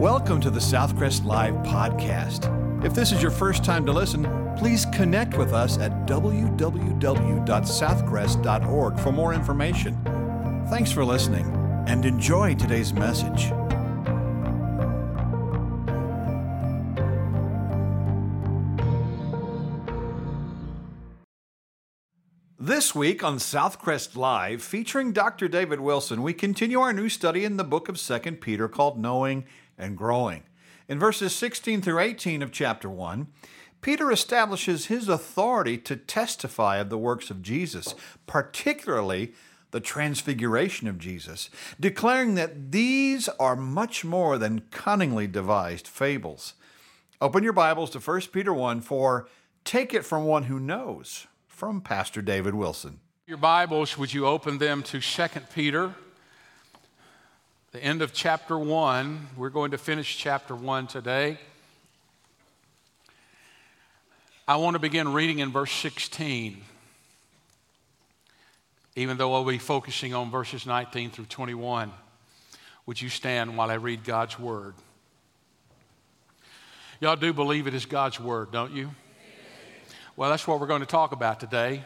Welcome to the Southcrest Live podcast. If this is your first time to listen, please connect with us at www.southcrest.org for more information. Thanks for listening and enjoy today's message. This week on Southcrest Live, featuring Dr. David Wilson, we continue our new study in the book of 2 Peter called Knowing and Growing. In verses 16 through 18 of chapter 1, Peter establishes his authority to testify of the works of Jesus, particularly the transfiguration of Jesus, declaring that these are much more than cunningly devised fables. Open your Bibles to 1 Peter 1 for Take It from One Who Knows from Pastor David Wilson. Your Bibles, would you open them to 2 Peter, the end of chapter 1. We're going to finish chapter 1 today. I want to begin reading in verse 16, even though I'll be focusing on verses 19 through 21. Would you stand while I read God's word? Y'all do believe it is God's word, don't you? Well, that's what we're going to talk about today.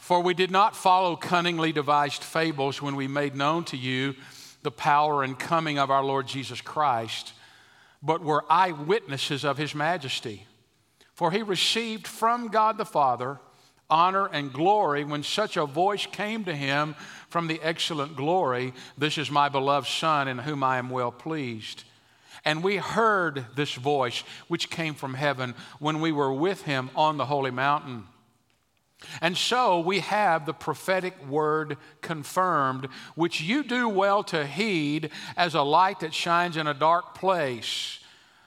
For we did not follow cunningly devised fables when we made known to you the power and coming of our Lord Jesus Christ, but were eyewitnesses of his majesty. For he received from God the Father honor and glory when such a voice came to him from the excellent glory This is my beloved Son, in whom I am well pleased. And we heard this voice which came from heaven when we were with him on the holy mountain. And so we have the prophetic word confirmed, which you do well to heed as a light that shines in a dark place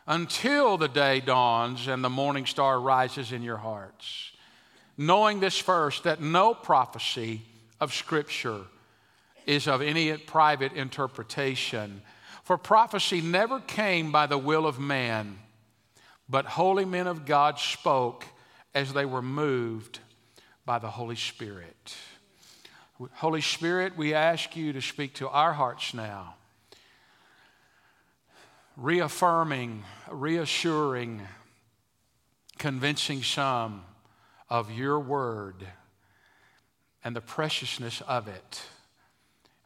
until the day dawns and the morning star rises in your hearts. Knowing this first, that no prophecy of Scripture is of any private interpretation for prophecy never came by the will of man, but holy men of God spoke as they were moved by the Holy Spirit. Holy Spirit, we ask you to speak to our hearts now, reaffirming, reassuring, convincing some of your word and the preciousness of it.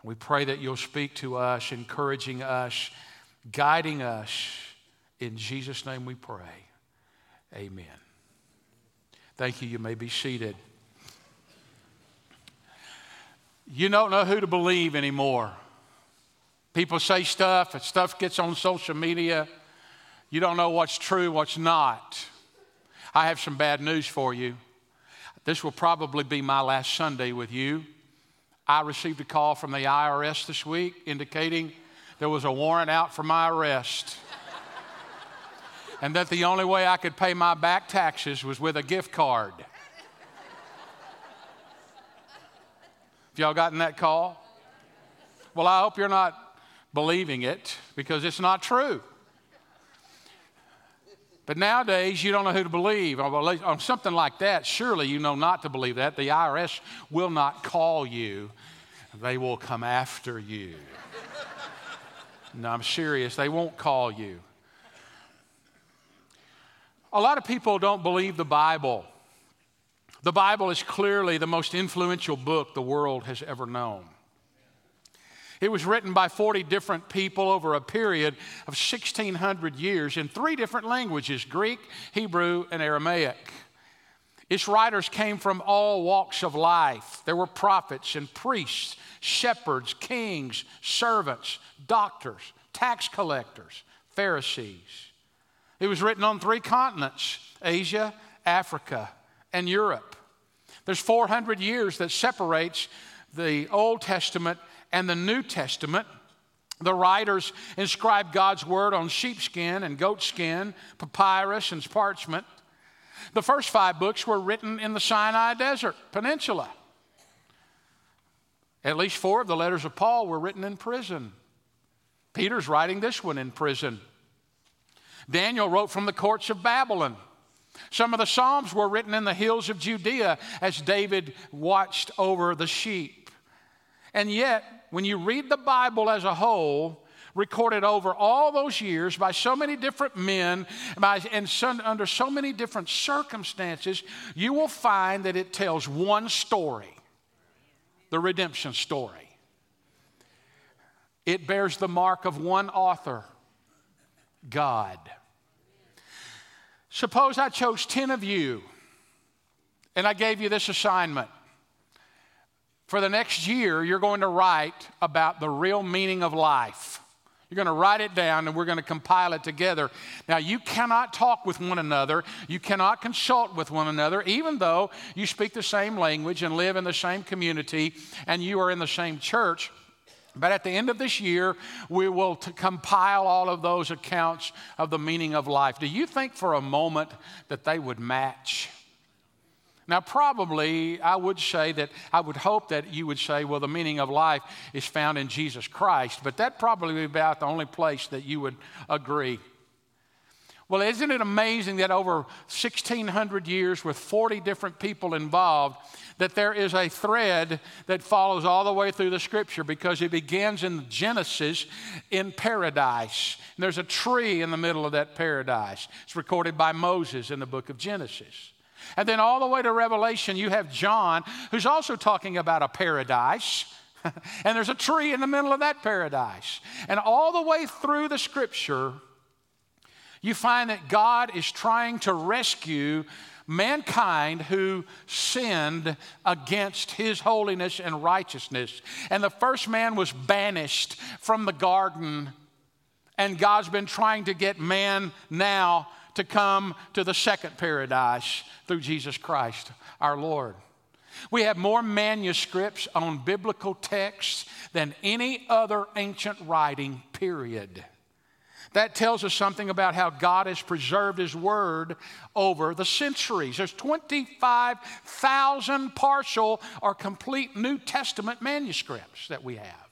We pray that you'll speak to us, encouraging us, guiding us. In Jesus' name we pray. Amen. Thank you. You may be seated. You don't know who to believe anymore. People say stuff, and stuff gets on social media. You don't know what's true, what's not. I have some bad news for you. This will probably be my last Sunday with you. I received a call from the IRS this week indicating there was a warrant out for my arrest. and that the only way I could pay my back taxes was with a gift card. Have y'all gotten that call? Well, I hope you're not believing it because it's not true. But nowadays, you don't know who to believe. On something like that, surely you know not to believe that. The IRS will not call you, they will come after you. no, I'm serious. They won't call you. A lot of people don't believe the Bible. The Bible is clearly the most influential book the world has ever known. It was written by 40 different people over a period of 1,600 years in three different languages Greek, Hebrew, and Aramaic. Its writers came from all walks of life. There were prophets and priests, shepherds, kings, servants, doctors, tax collectors, Pharisees. It was written on three continents Asia, Africa, and Europe. There's 400 years that separates the Old Testament and the New Testament, the writers inscribed God's word on sheepskin and goatskin, papyrus, and parchment. The first five books were written in the Sinai Desert Peninsula. At least four of the letters of Paul were written in prison. Peter's writing this one in prison. Daniel wrote from the courts of Babylon. Some of the Psalms were written in the hills of Judea as David watched over the sheep. And yet, when you read the Bible as a whole, recorded over all those years by so many different men by, and under so many different circumstances, you will find that it tells one story the redemption story. It bears the mark of one author God. Suppose I chose 10 of you and I gave you this assignment. For the next year, you're going to write about the real meaning of life. You're going to write it down and we're going to compile it together. Now, you cannot talk with one another. You cannot consult with one another, even though you speak the same language and live in the same community and you are in the same church. But at the end of this year, we will compile all of those accounts of the meaning of life. Do you think for a moment that they would match? Now, probably I would say that I would hope that you would say, well, the meaning of life is found in Jesus Christ, but that probably would be about the only place that you would agree. Well, isn't it amazing that over 1,600 years with 40 different people involved, that there is a thread that follows all the way through the scripture because it begins in Genesis in paradise. And there's a tree in the middle of that paradise. It's recorded by Moses in the book of Genesis. And then all the way to Revelation, you have John, who's also talking about a paradise. and there's a tree in the middle of that paradise. And all the way through the scripture, you find that God is trying to rescue mankind who sinned against his holiness and righteousness. And the first man was banished from the garden. And God's been trying to get man now to come to the second paradise through Jesus Christ our Lord. We have more manuscripts on biblical texts than any other ancient writing, period. That tells us something about how God has preserved His Word over the centuries. There's 25,000 partial or complete New Testament manuscripts that we have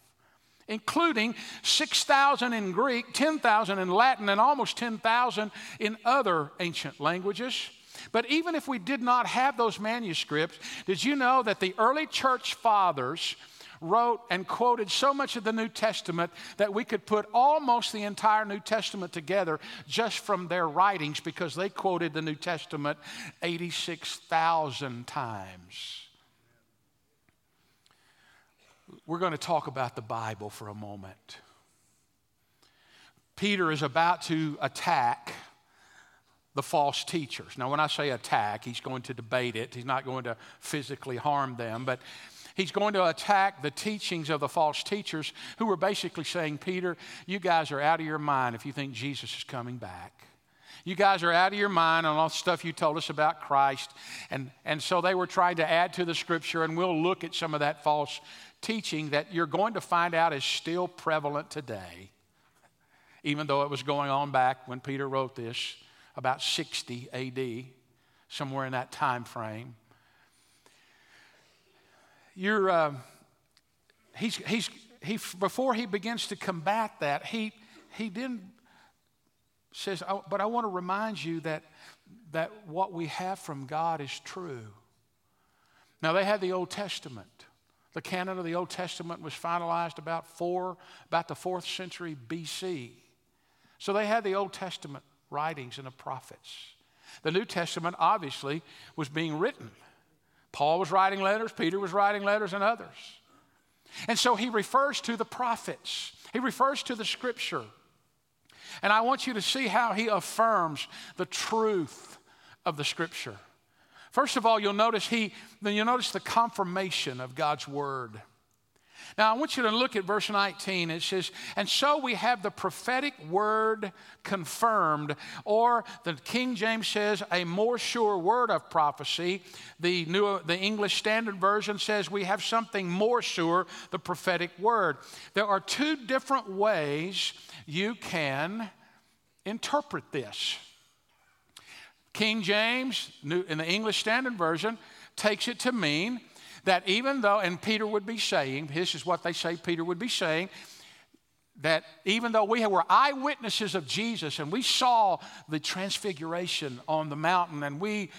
including 6,000 in Greek, 10,000 in Latin, and almost 10,000 in other ancient languages. But even if we did not have those manuscripts, did you know that the early church fathers wrote and quoted so much of the New Testament that we could put almost the entire New Testament together just from their writings because they quoted the New Testament 86,000 times? We're going to talk about the Bible for a moment. Peter is about to attack the false teachers. Now, when I say attack, he's going to debate it. He's not going to physically harm them, but he's going to attack the teachings of the false teachers who were basically saying, Peter, you guys are out of your mind if you think Jesus is coming back. You guys are out of your mind on all the stuff you told us about Christ. And, and so they were trying to add to the scripture, and we'll look at some of that false teaching that you're going to find out is still prevalent today, even though it was going on back when Peter wrote this about 60 AD, somewhere in that time frame. You're, uh, he's, he's, he, before he begins to combat that, he, he then says, oh, But I want to remind you that, that what we have from God is true. Now, they had the Old Testament. The canon of the Old Testament was finalized about four, about the fourth century BC. So they had the Old Testament writings and the prophets. The New Testament obviously was being written. Paul was writing letters, Peter was writing letters, and others. And so he refers to the prophets, he refers to the scripture. And I want you to see how he affirms the truth of the scripture. First of all, you'll notice he, then you'll notice the confirmation of God's word. Now, I want you to look at verse 19. It says, And so we have the prophetic word confirmed, or the King James says, a more sure word of prophecy. The, New, the English Standard Version says, We have something more sure, the prophetic word. There are two different ways you can interpret this. King James, in the English Standard Version, takes it to mean that even though, and Peter would be saying, this is what they say Peter would be saying, that even though we were eyewitnesses of Jesus and we saw the transfiguration on the mountain and we,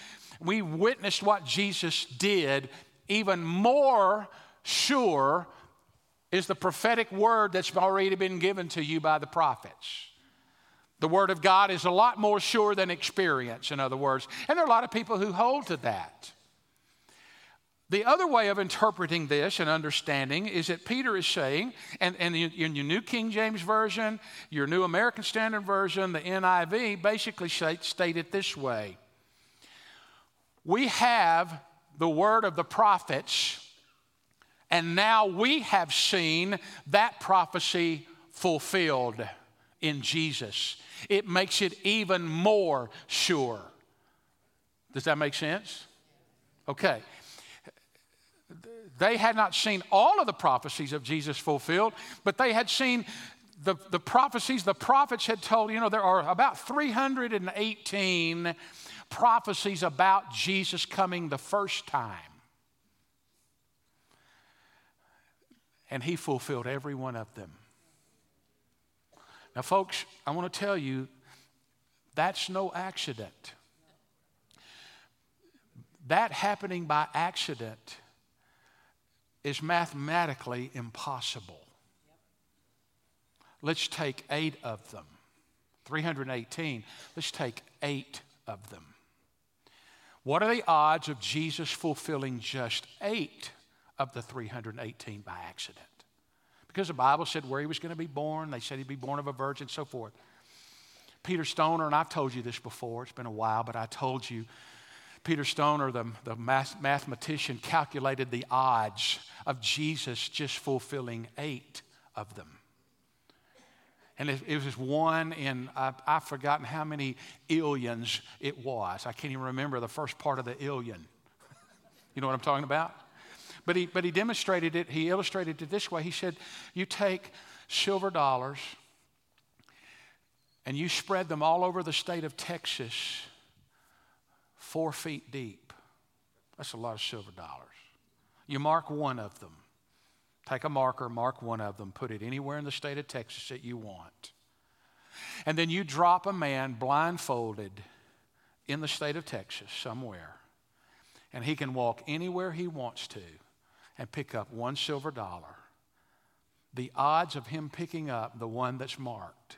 we witnessed what Jesus did, even more sure is the prophetic word that's already been given to you by the prophets. The word of God is a lot more sure than experience, in other words. And there are a lot of people who hold to that. The other way of interpreting this and understanding is that Peter is saying, and, and in your New King James Version, your New American Standard Version, the NIV, basically state it this way We have the word of the prophets, and now we have seen that prophecy fulfilled in Jesus. It makes it even more sure. Does that make sense? Okay they had not seen all of the prophecies of Jesus fulfilled, but they had seen the, the prophecies the prophets had told. You know, there are about 318 prophecies about Jesus coming the first time. And he fulfilled every one of them. Now, folks, I want to tell you that's no accident. That happening by accident is mathematically impossible. Let's take eight of them. 318. Let's take eight of them. What are the odds of Jesus fulfilling just eight of the 318 by accident? Because the Bible said where he was going to be born, they said he'd be born of a virgin, and so forth. Peter Stoner, and I've told you this before, it's been a while, but I told you Peter Stoner, the, the math, mathematician, calculated the odds of Jesus just fulfilling eight of them. And it, it was one in, I, I've forgotten how many illions it was. I can't even remember the first part of the illion. you know what I'm talking about? But he, but he demonstrated it, he illustrated it this way. He said, You take silver dollars and you spread them all over the state of Texas four feet deep. That's a lot of silver dollars. You mark one of them. Take a marker, mark one of them, put it anywhere in the state of Texas that you want. And then you drop a man blindfolded in the state of Texas somewhere, and he can walk anywhere he wants to and pick up one silver dollar. The odds of him picking up the one that's marked,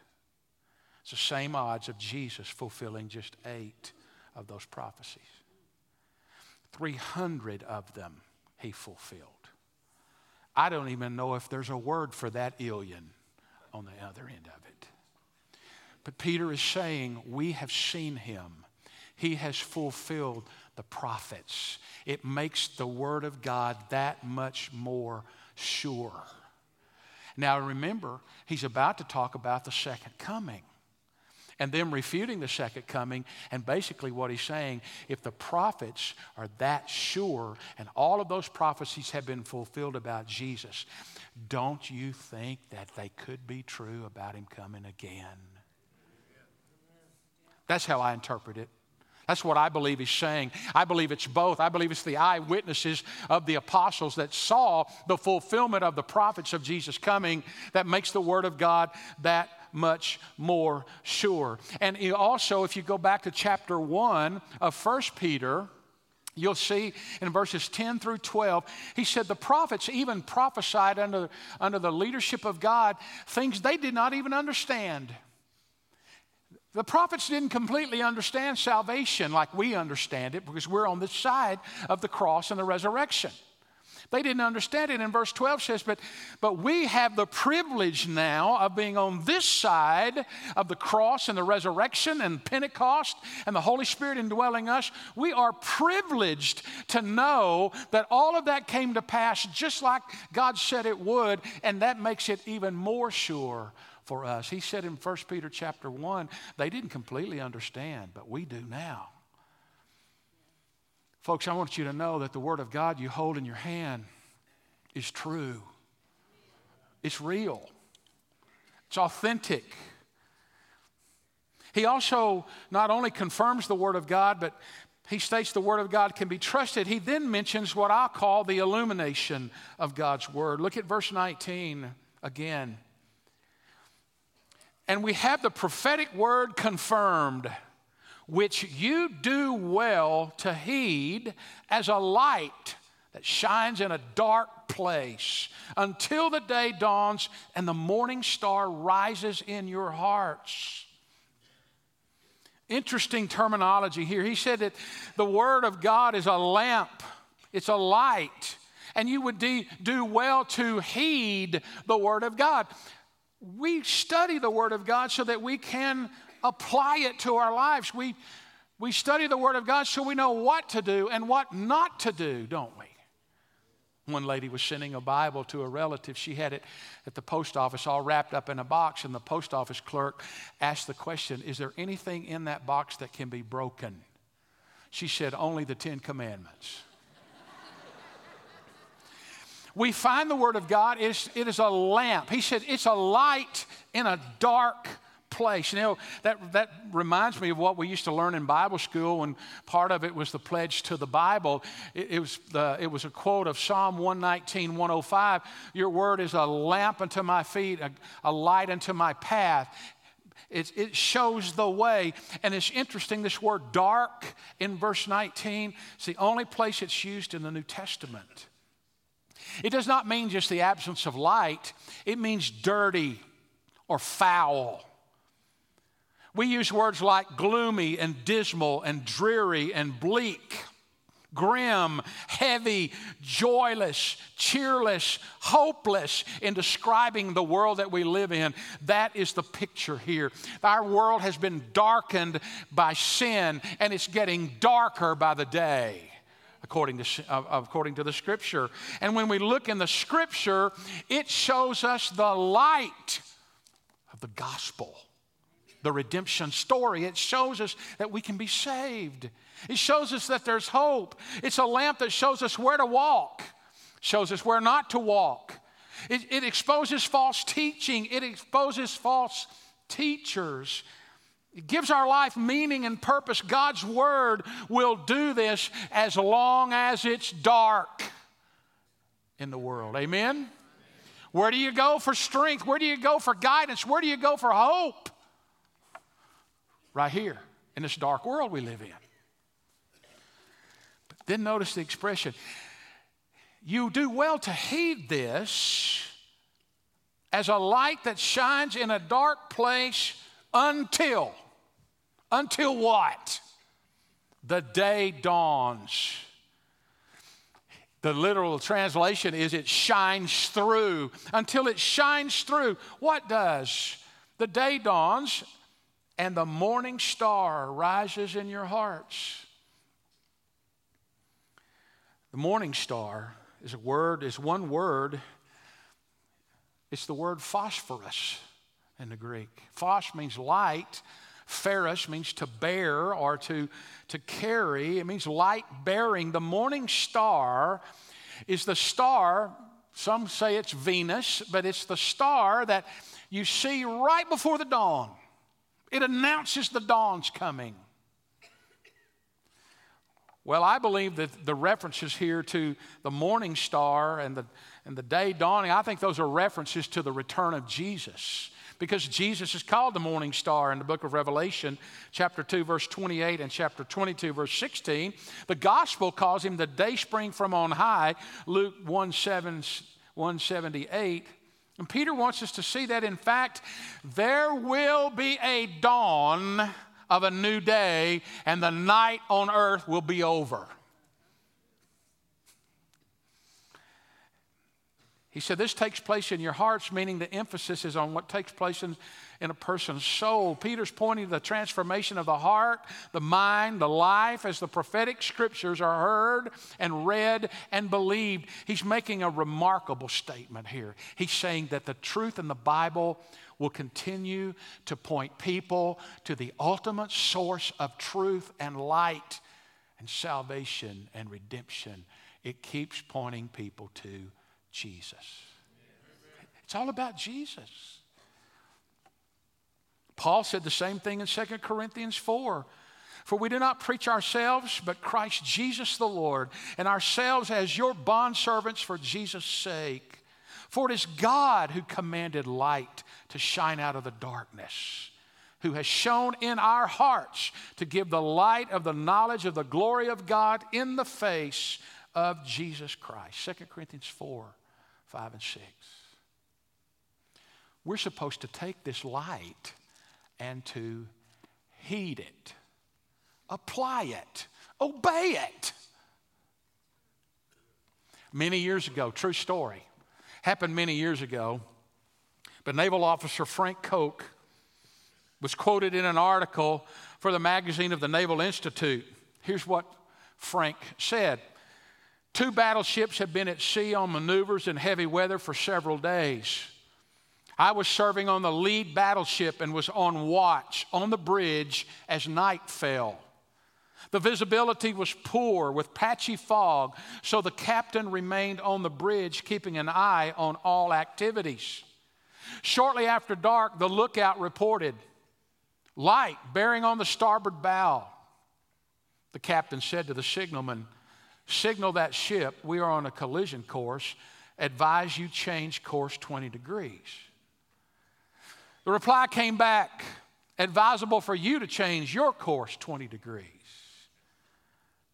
it's the same odds of Jesus fulfilling just eight of those prophecies. 300 of them he fulfilled. I don't even know if there's a word for that alien on the other end of it. But Peter is saying, We have seen him. He has fulfilled the prophets. It makes the word of God that much more sure. Now remember, he's about to talk about the second coming and them refuting the second coming. And basically, what he's saying if the prophets are that sure and all of those prophecies have been fulfilled about Jesus, don't you think that they could be true about him coming again? That's how I interpret it. That's what I believe he's saying. I believe it's both. I believe it's the eyewitnesses of the apostles that saw the fulfillment of the prophets of Jesus coming that makes the Word of God that much more sure. And also, if you go back to chapter 1 of First Peter, You'll see in verses 10 through 12, he said the prophets even prophesied under, under the leadership of God things they did not even understand. The prophets didn't completely understand salvation like we understand it because we're on the side of the cross and the resurrection. They didn't understand it. And verse 12 says, but, but we have the privilege now of being on this side of the cross and the resurrection and Pentecost and the Holy Spirit indwelling us. We are privileged to know that all of that came to pass just like God said it would, and that makes it even more sure for us. He said in 1 Peter chapter 1, they didn't completely understand, but we do now. Folks, I want you to know that the Word of God you hold in your hand is true, it's real, it's authentic. He also not only confirms the Word of God, but he states the Word of God can be trusted. He then mentions what I call the illumination of God's Word. Look at verse 19 again. And we have the prophetic word confirmed which you do well to heed as a light that shines in a dark place until the day dawns and the morning star rises in your hearts. Interesting terminology here. He said that the Word of God is a lamp, it's a light, and you would de- do well to heed the Word of God. We study the Word of God so that we can apply it to our lives. We, we study the Word of God so we know what to do and what not to do, don't we? One lady was sending a Bible to a relative. She had it at the post office all wrapped up in a box, and the post office clerk asked the question Is there anything in that box that can be broken? She said, Only the Ten Commandments. we find the Word of God, it is, it is a lamp. He said, It's a light in a dark place. You know, that, that reminds me of what we used to learn in Bible school, and part of it was the pledge to the Bible. It, it, was, the, it was a quote of Psalm 119, 105. Your word is a lamp unto my feet, a, a light unto my path. It, it, shows the way. And it's interesting, this word dark in verse 19, it's the only place it's used in the New Testament. It does not mean just the absence of light, it means dirty or foul. We use words like gloomy and dismal and dreary and bleak, grim, heavy, joyless, cheerless, hopeless in describing the world that we live in. That is the picture here. Our world has been darkened by sin and it's getting darker by the day. According to, uh, according to the scripture. And when we look in the scripture, it shows us the light of the gospel the redemption story. It shows us that we can be saved. It shows us that there's hope. It's a lamp that shows us where to walk, shows us where not to walk. It, it exposes false teaching, it exposes false teachers. It gives our life meaning and purpose. God's word will do this as long as it's dark in the world. Amen? Where do you go for strength? Where do you go for guidance? Where do you go for hope? Right here in this dark world we live in. But then notice the expression you do well to heed this as a light that shines in a dark place until, until what? The day dawns. The literal translation is it shines through. Until it shines through. What does? The day dawns and the morning star rises in your hearts. The morning star is a word, is one word. It's the word phosphorus in the Greek. Phos means light. Pharos means to bear or to, to carry. It means light bearing. The morning star is the star, some say it's Venus, but it's the star that you see right before the dawn. It announces the dawn's coming. Well, I believe that the references here to the morning star and the, and the day dawning, I think those are references to the return of Jesus. Because Jesus is called the morning star in the book of Revelation, chapter 2, verse 28, and chapter 22, verse 16. The gospel calls him the day spring from on high, Luke 1, 7, 178. And Peter wants us to see that, in fact, there will be a dawn of a new day, and the night on earth will be over. He said, This takes place in your hearts, meaning the emphasis is on what takes place in, in a person's soul. Peter's pointing to the transformation of the heart, the mind, the life as the prophetic scriptures are heard and read and believed. He's making a remarkable statement here. He's saying that the truth in the Bible will continue to point people to the ultimate source of truth and light and salvation and redemption. It keeps pointing people to Jesus. It's all about Jesus. Paul said the same thing in 2 Corinthians 4. For we do not preach ourselves, but Christ Jesus the Lord, and ourselves as your bondservants for Jesus' sake. For it is God who commanded light to shine out of the darkness, who has shown in our hearts to give the light of the knowledge of the glory of God in the face of Jesus Christ. 2 Corinthians 4 5 and 6. We're supposed to take this light and to heed it, apply it, obey it. Many years ago, true story, happened many years ago, but Naval Officer Frank Koch was quoted in an article for the magazine of the Naval Institute. Here's what Frank said Two battleships had been at sea on maneuvers in heavy weather for several days. I was serving on the lead battleship and was on watch on the bridge as night fell. The visibility was poor with patchy fog, so the captain remained on the bridge, keeping an eye on all activities. Shortly after dark, the lookout reported light bearing on the starboard bow. The captain said to the signalman, Signal that ship, we are on a collision course. Advise you change course 20 degrees. The reply came back advisable for you to change your course 20 degrees.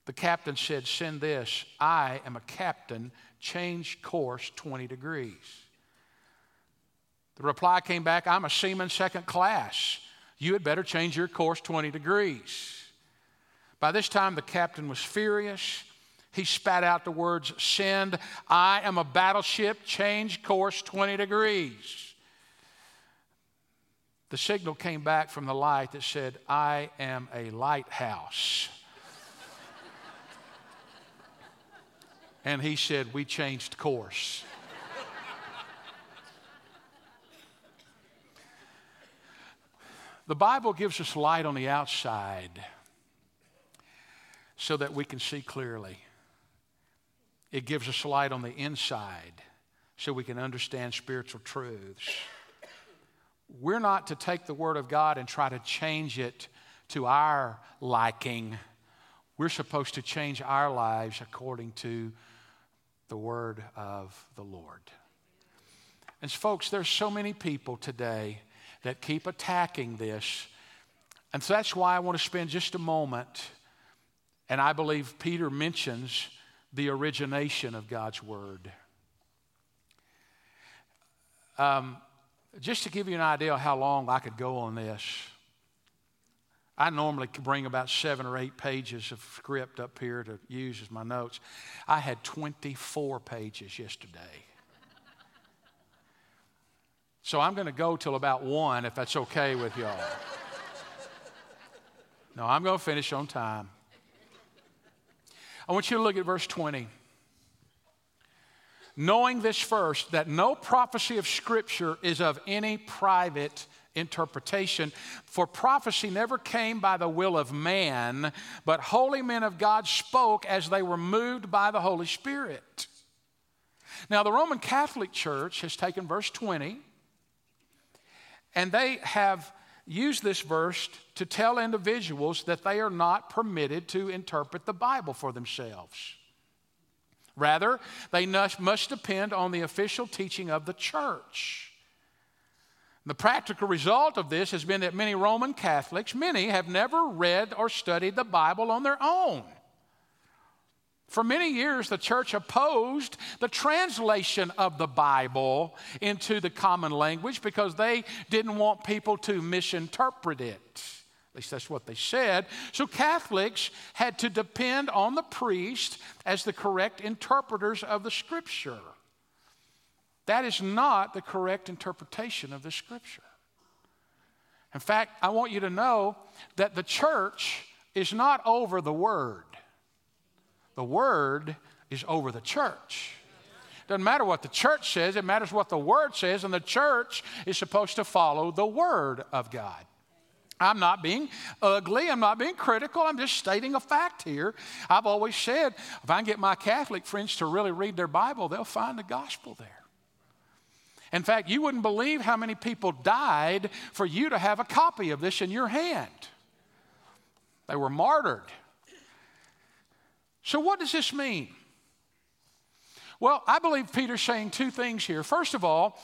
The captain said, Send this. I am a captain. Change course 20 degrees. The reply came back, I'm a seaman second class. You had better change your course 20 degrees. By this time, the captain was furious. He spat out the words, Send, I am a battleship, change course 20 degrees. The signal came back from the light that said, I am a lighthouse. and he said, We changed course. The Bible gives us light on the outside so that we can see clearly. It gives us light on the inside so we can understand spiritual truths. We're not to take the Word of God and try to change it to our liking. We're supposed to change our lives according to the Word of the Lord. And, folks, there's so many people today that keep attacking this. And so that's why I want to spend just a moment, and I believe Peter mentions the origination of God's Word. Um, just to give you an idea of how long I could go on this, I normally bring about seven or eight pages of script up here to use as my notes. I had 24 pages yesterday. So I'm going to go till about one, if that's okay with y'all. No, I'm going to finish on time. I want you to look at verse 20. Knowing this first, that no prophecy of Scripture is of any private interpretation. For prophecy never came by the will of man, but holy men of God spoke as they were moved by the Holy Spirit. Now, the Roman Catholic Church has taken verse 20 and they have used this verse to tell individuals that they are not permitted to interpret the Bible for themselves. Rather, they must depend on the official teaching of the church. The practical result of this has been that many Roman Catholics, many have never read or studied the Bible on their own. For many years, the church opposed the translation of the Bible into the common language because they didn't want people to misinterpret it. At least that's what they said. So Catholics had to depend on the priest as the correct interpreters of the scripture. That is not the correct interpretation of the scripture. In fact, I want you to know that the church is not over the word. The word is over the church. Doesn't matter what the church says, it matters what the word says, and the church is supposed to follow the word of God. I'm not being ugly. I'm not being critical. I'm just stating a fact here. I've always said if I can get my Catholic friends to really read their Bible, they'll find the gospel there. In fact, you wouldn't believe how many people died for you to have a copy of this in your hand. They were martyred. So, what does this mean? Well, I believe Peter's saying two things here. First of all,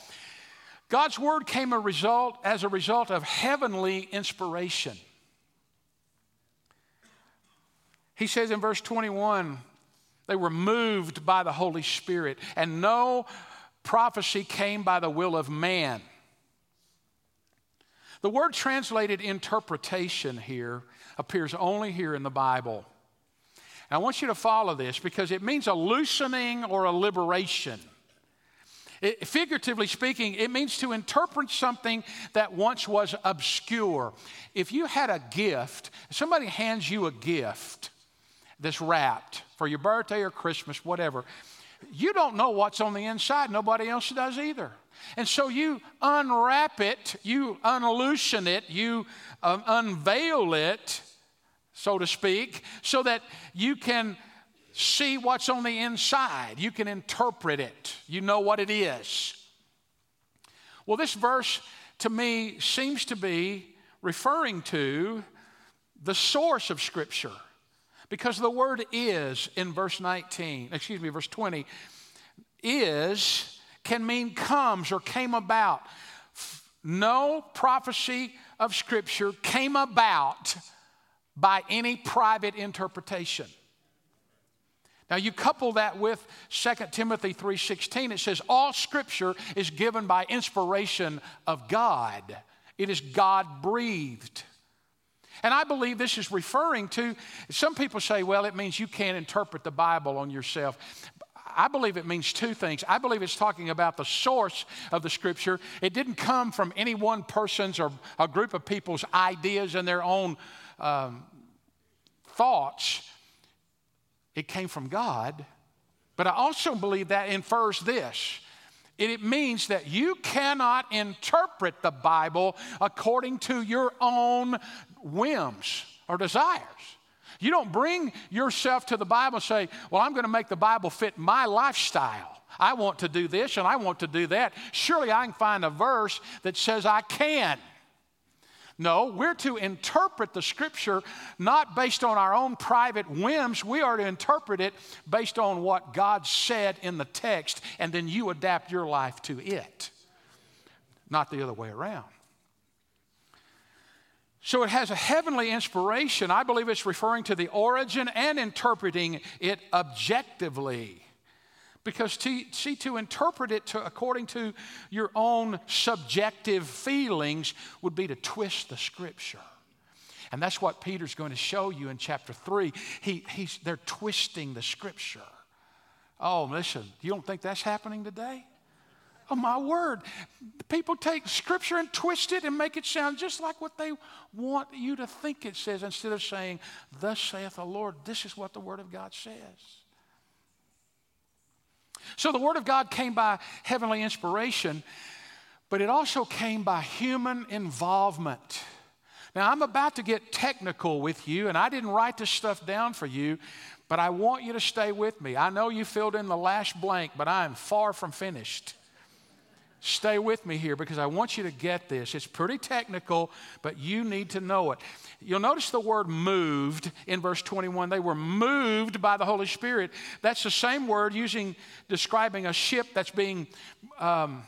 God's word came a result as a result of heavenly inspiration. He says in verse 21, They were moved by the Holy Spirit, and no prophecy came by the will of man. The word translated interpretation here appears only here in the Bible. And I want you to follow this because it means a loosening or a liberation. It, figuratively speaking, it means to interpret something that once was obscure. If you had a gift, somebody hands you a gift that's wrapped for your birthday or Christmas, whatever, you don't know what's on the inside. Nobody else does either. And so you unwrap it, you unloosen it, you um, unveil it, so to speak, so that you can see what's on the inside. You can interpret it. You know what it is. Well, this verse to me seems to be referring to the source of Scripture. Because the word is in verse 19, excuse me, verse 20, is can mean comes or came about. No prophecy of Scripture came about by any private interpretation. Now you couple that with 2 Timothy 3:16 it says all scripture is given by inspiration of God. It is God breathed. And I believe this is referring to some people say well it means you can't interpret the Bible on yourself. I believe it means two things. I believe it's talking about the source of the scripture. It didn't come from any one person's or a group of people's ideas and their own um, thoughts. It came from God. But I also believe that infers this it means that you cannot interpret the Bible according to your own whims or desires. You don't bring yourself to the Bible and say, Well, I'm going to make the Bible fit my lifestyle. I want to do this and I want to do that. Surely I can find a verse that says I can. No, we're to interpret the scripture not based on our own private whims. We are to interpret it based on what God said in the text, and then you adapt your life to it, not the other way around. So it has a heavenly inspiration. I believe it's referring to the origin and interpreting it objectively. Because to, see, to interpret it to, according to your own subjective feelings would be to twist the scripture. And that's what Peter's going to show you in chapter 3. He, he's, they're twisting the scripture. Oh, listen, you don't think that's happening today? Oh, my word. People take scripture and twist it and make it sound just like what they want you to think it says instead of saying, Thus saith the Lord, this is what the word of God says. So the Word of God came by heavenly inspiration, but it also came by human involvement. Now, I'm about to get technical with you, and I didn't write this stuff down for you, but I want you to stay with me. I know you filled in the last blank, but I am far from finished. Stay with me here because I want you to get this. It's pretty technical, but you need to know it. You'll notice the word moved in verse 21. They were moved by the Holy Spirit. That's the same word using describing a ship that's being. Um,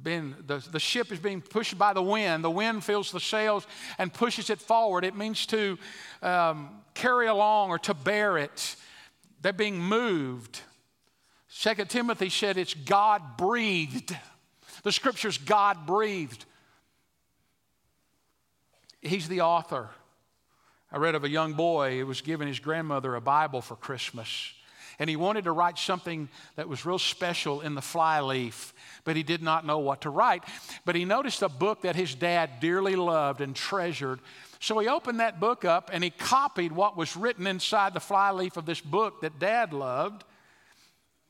been, the, the ship is being pushed by the wind. The wind fills the sails and pushes it forward. It means to um, carry along or to bear it. They're being moved. Second Timothy said it's God breathed. The scripture's God breathed. He's the author. I read of a young boy who was giving his grandmother a Bible for Christmas. And he wanted to write something that was real special in the flyleaf, but he did not know what to write. But he noticed a book that his dad dearly loved and treasured. So he opened that book up and he copied what was written inside the flyleaf of this book that dad loved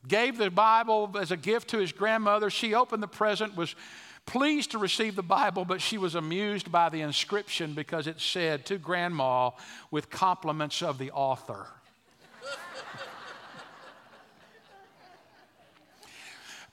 gave the Bible as a gift to his grandmother. She opened the present, was pleased to receive the Bible, but she was amused by the inscription because it said, To Grandma, with compliments of the author.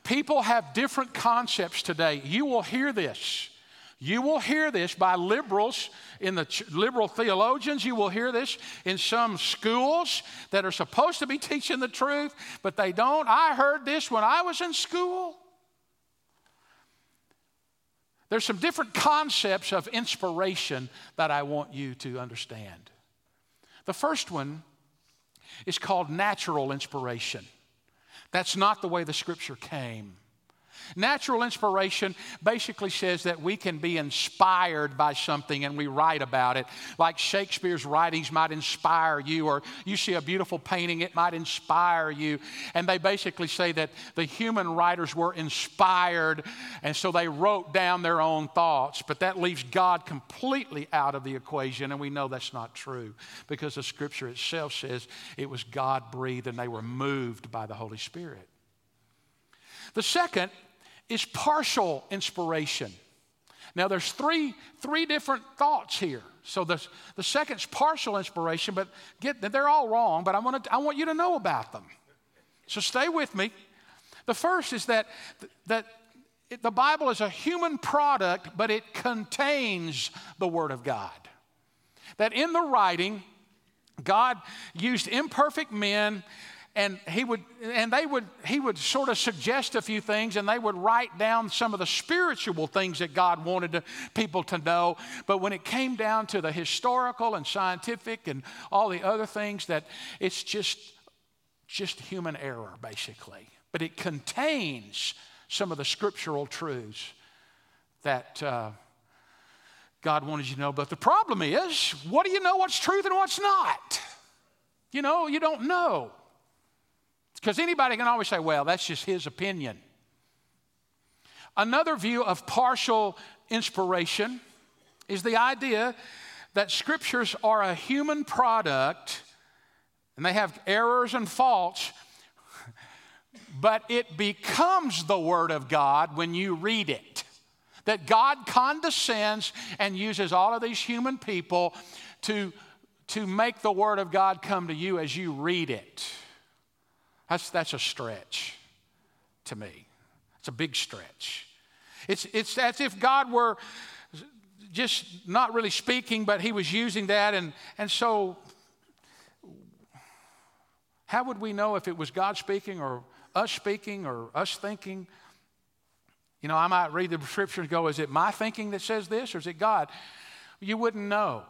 People have different concepts today. You will hear this. You will hear this by liberals in the ch- liberal theologians. You will hear this in some schools that are supposed to be teaching the truth, but they don't. I heard this when I was in school. There's some different concepts of inspiration that I want you to understand. The first one is called natural inspiration. That's not the way the scripture came. Natural inspiration basically says that we can be inspired by something and we write about it. Like Shakespeare's writings might inspire you, or you see a beautiful painting, it might inspire you. And they basically say that the human writers were inspired, and so they wrote down their own thoughts. But that leaves God completely out of the equation, and we know that's not true because the scripture itself says it was God breathed and they were moved by the Holy Spirit. The second is partial inspiration. Now, there's three, three different thoughts here. So the, the second's partial inspiration, but get they're all wrong, but I want, to, I want you to know about them. So stay with me. The first is that, that it, the Bible is a human product, but it contains the Word of God. That in the writing, God used imperfect men and he would and they would he would sort of suggest a few things and they would write down some of the spiritual things that god wanted to, people to know. But when it came down to the historical and scientific and all the other things that it's just just human error basically. But it contains some of the scriptural truths that uh, god wanted you to know. But the problem is what do you know what's truth and what's not? You know you don't know because anybody can always say, well, that's just his opinion. Another view of partial inspiration is the idea that scriptures are a human product and they have errors and faults, but it becomes the Word of God when you read it. That God condescends and uses all of these human people to, to make the Word of God come to you as you read it. That's, that's a stretch to me. It's a big stretch. It's, it's as if God were just not really speaking, but He was using that. And, and so, how would we know if it was God speaking or us speaking or us thinking? You know, I might read the scripture and go, is it my thinking that says this or is it God? You wouldn't know.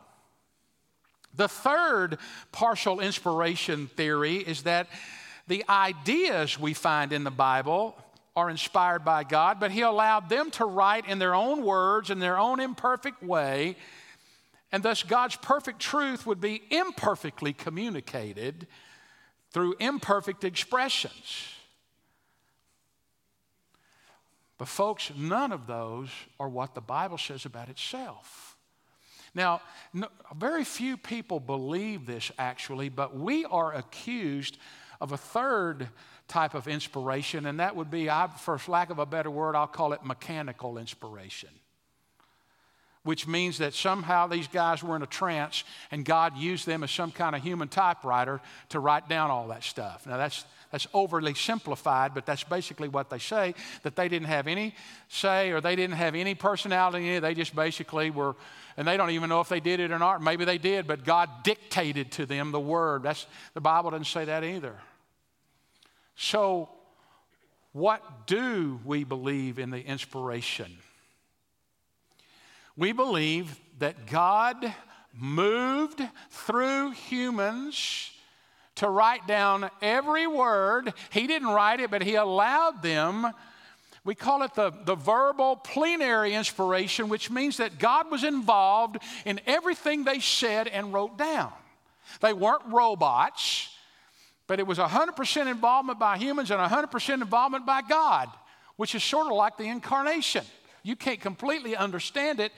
The third partial inspiration theory is that the ideas we find in the Bible are inspired by God, but He allowed them to write in their own words, in their own imperfect way, and thus God's perfect truth would be imperfectly communicated through imperfect expressions. But, folks, none of those are what the Bible says about itself. Now, no, very few people believe this actually, but we are accused of a third type of inspiration, and that would be, I, for lack of a better word, I'll call it mechanical inspiration. Which means that somehow these guys were in a trance and God used them as some kind of human typewriter to write down all that stuff. Now, that's, that's overly simplified, but that's basically what they say that they didn't have any say or they didn't have any personality. They just basically were, and they don't even know if they did it or not. Maybe they did, but God dictated to them the word. That's, the Bible doesn't say that either. So, what do we believe in the inspiration? We believe that God moved through humans to write down every word. He didn't write it, but He allowed them. We call it the, the verbal plenary inspiration, which means that God was involved in everything they said and wrote down. They weren't robots. But it was 100% involvement by humans and 100% involvement by God, which is sort of like the incarnation. You can't completely understand it.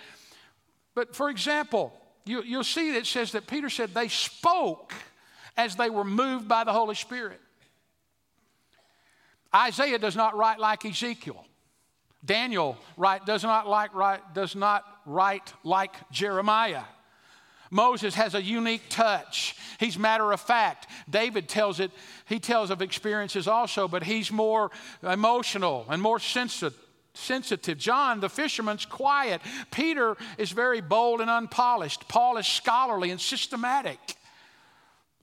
But for example, you, will see that it says that Peter said they spoke as they were moved by the Holy Spirit. Isaiah does not write like Ezekiel. Daniel write, does, not like, write, does not write like Jeremiah. Moses has a unique touch. He's matter of fact. David tells it, he tells of experiences also, but he's more emotional and more sensitive. Sensitive. John, the fisherman's quiet. Peter is very bold and unpolished. Paul is scholarly and systematic.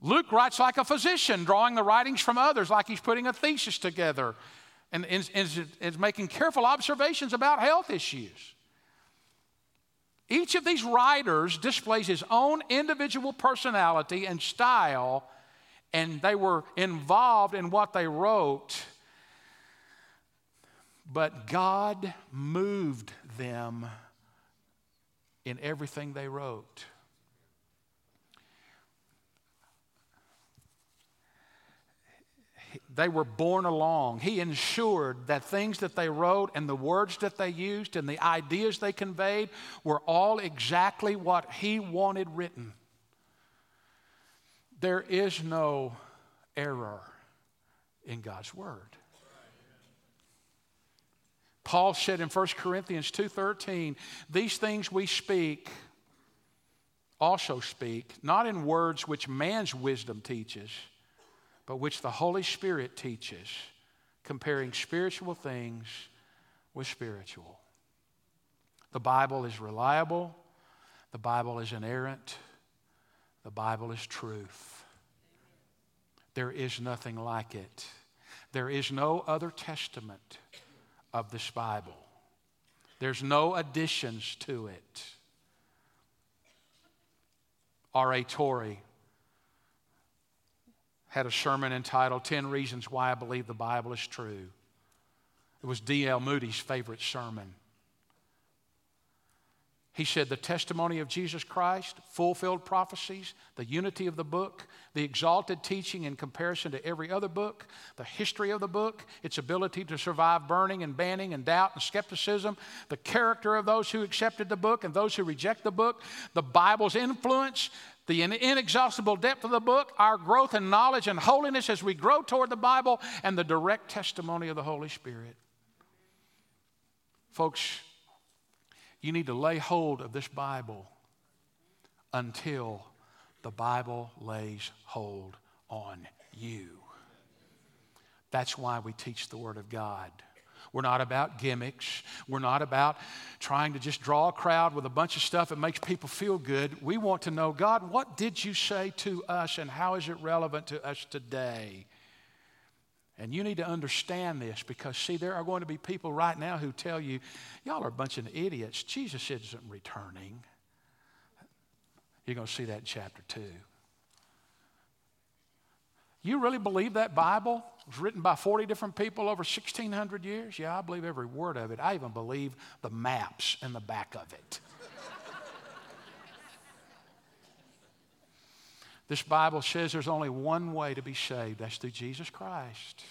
Luke writes like a physician, drawing the writings from others, like he's putting a thesis together and is, making careful observations about health issues. Each of these writers displays his own individual personality and style, and they were involved in what they wrote. But God moved them in everything they wrote. They were borne along. He ensured that things that they wrote and the words that they used and the ideas they conveyed were all exactly what He wanted written. There is no error in God's Word. Paul said in 1 Corinthians 2:13, "These things we speak also speak, not in words which man's wisdom teaches, but which the Holy Spirit teaches, comparing spiritual things with spiritual." The Bible is reliable, the Bible is inerrant, the Bible is truth. There is nothing like it. There is no other testament of this Bible. There's no additions to it. R.A. Torrey had a sermon entitled 10 Reasons Why I Believe the Bible is True. It was D.L. Moody's favorite sermon. He said the testimony of Jesus Christ, fulfilled prophecies, the unity of the book, the exalted teaching in comparison to every other book, the history of the book, its ability to survive burning and banning and doubt and skepticism, the character of those who accepted the book and those who reject the book, the Bible's influence, the inexhaustible depth of the book, our growth in knowledge and holiness as we grow toward the Bible, and the direct testimony of the Holy Spirit. Folks, you need to lay hold of this Bible until the Bible lays hold on you. That's why we teach the Word of God. We're not about gimmicks. We're not about trying to just draw a crowd with a bunch of stuff that makes people feel good. We want to know God, what did you say to us and how is it relevant to us today? And you need to understand this because, see, there are going to be people right now who tell you, y'all are a bunch of idiots. Jesus isn't returning. You're going to see that in chapter 2. You really believe that Bible was written by 40 different people over 1,600 years? Yeah, I believe every word of it. I even believe the maps in the back of it. This Bible says there's only one way to be saved that's through Jesus Christ.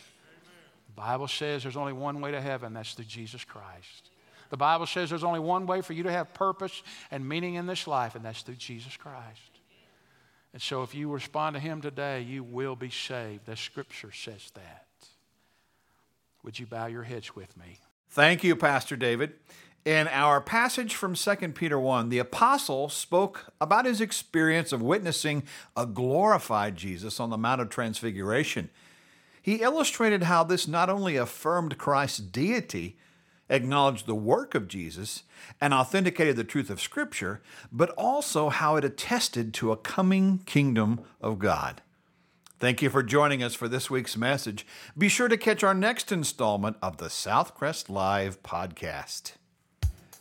The Bible says there's only one way to heaven that's through Jesus Christ. The Bible says there's only one way for you to have purpose and meaning in this life, and that's through Jesus Christ. And so if you respond to Him today, you will be saved. The Scripture says that. Would you bow your heads with me? Thank you, Pastor David. In our passage from 2 Peter 1, the apostle spoke about his experience of witnessing a glorified Jesus on the Mount of Transfiguration. He illustrated how this not only affirmed Christ's deity, acknowledged the work of Jesus, and authenticated the truth of Scripture, but also how it attested to a coming kingdom of God. Thank you for joining us for this week's message. Be sure to catch our next installment of the Southcrest Live podcast.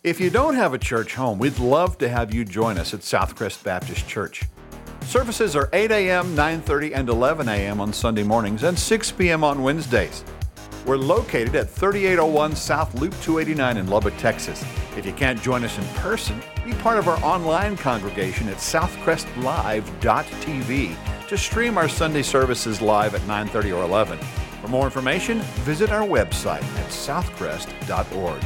If you don't have a church home, we'd love to have you join us at Southcrest Baptist Church. Services are 8 a.m., 9:30, and 11 a.m. on Sunday mornings and 6 p.m. on Wednesdays. We're located at 3801 South Loop 289 in Lubbock, Texas. If you can't join us in person, be part of our online congregation at southcrestlive.tv to stream our Sunday services live at 9:30 or 11. For more information, visit our website at southcrest.org.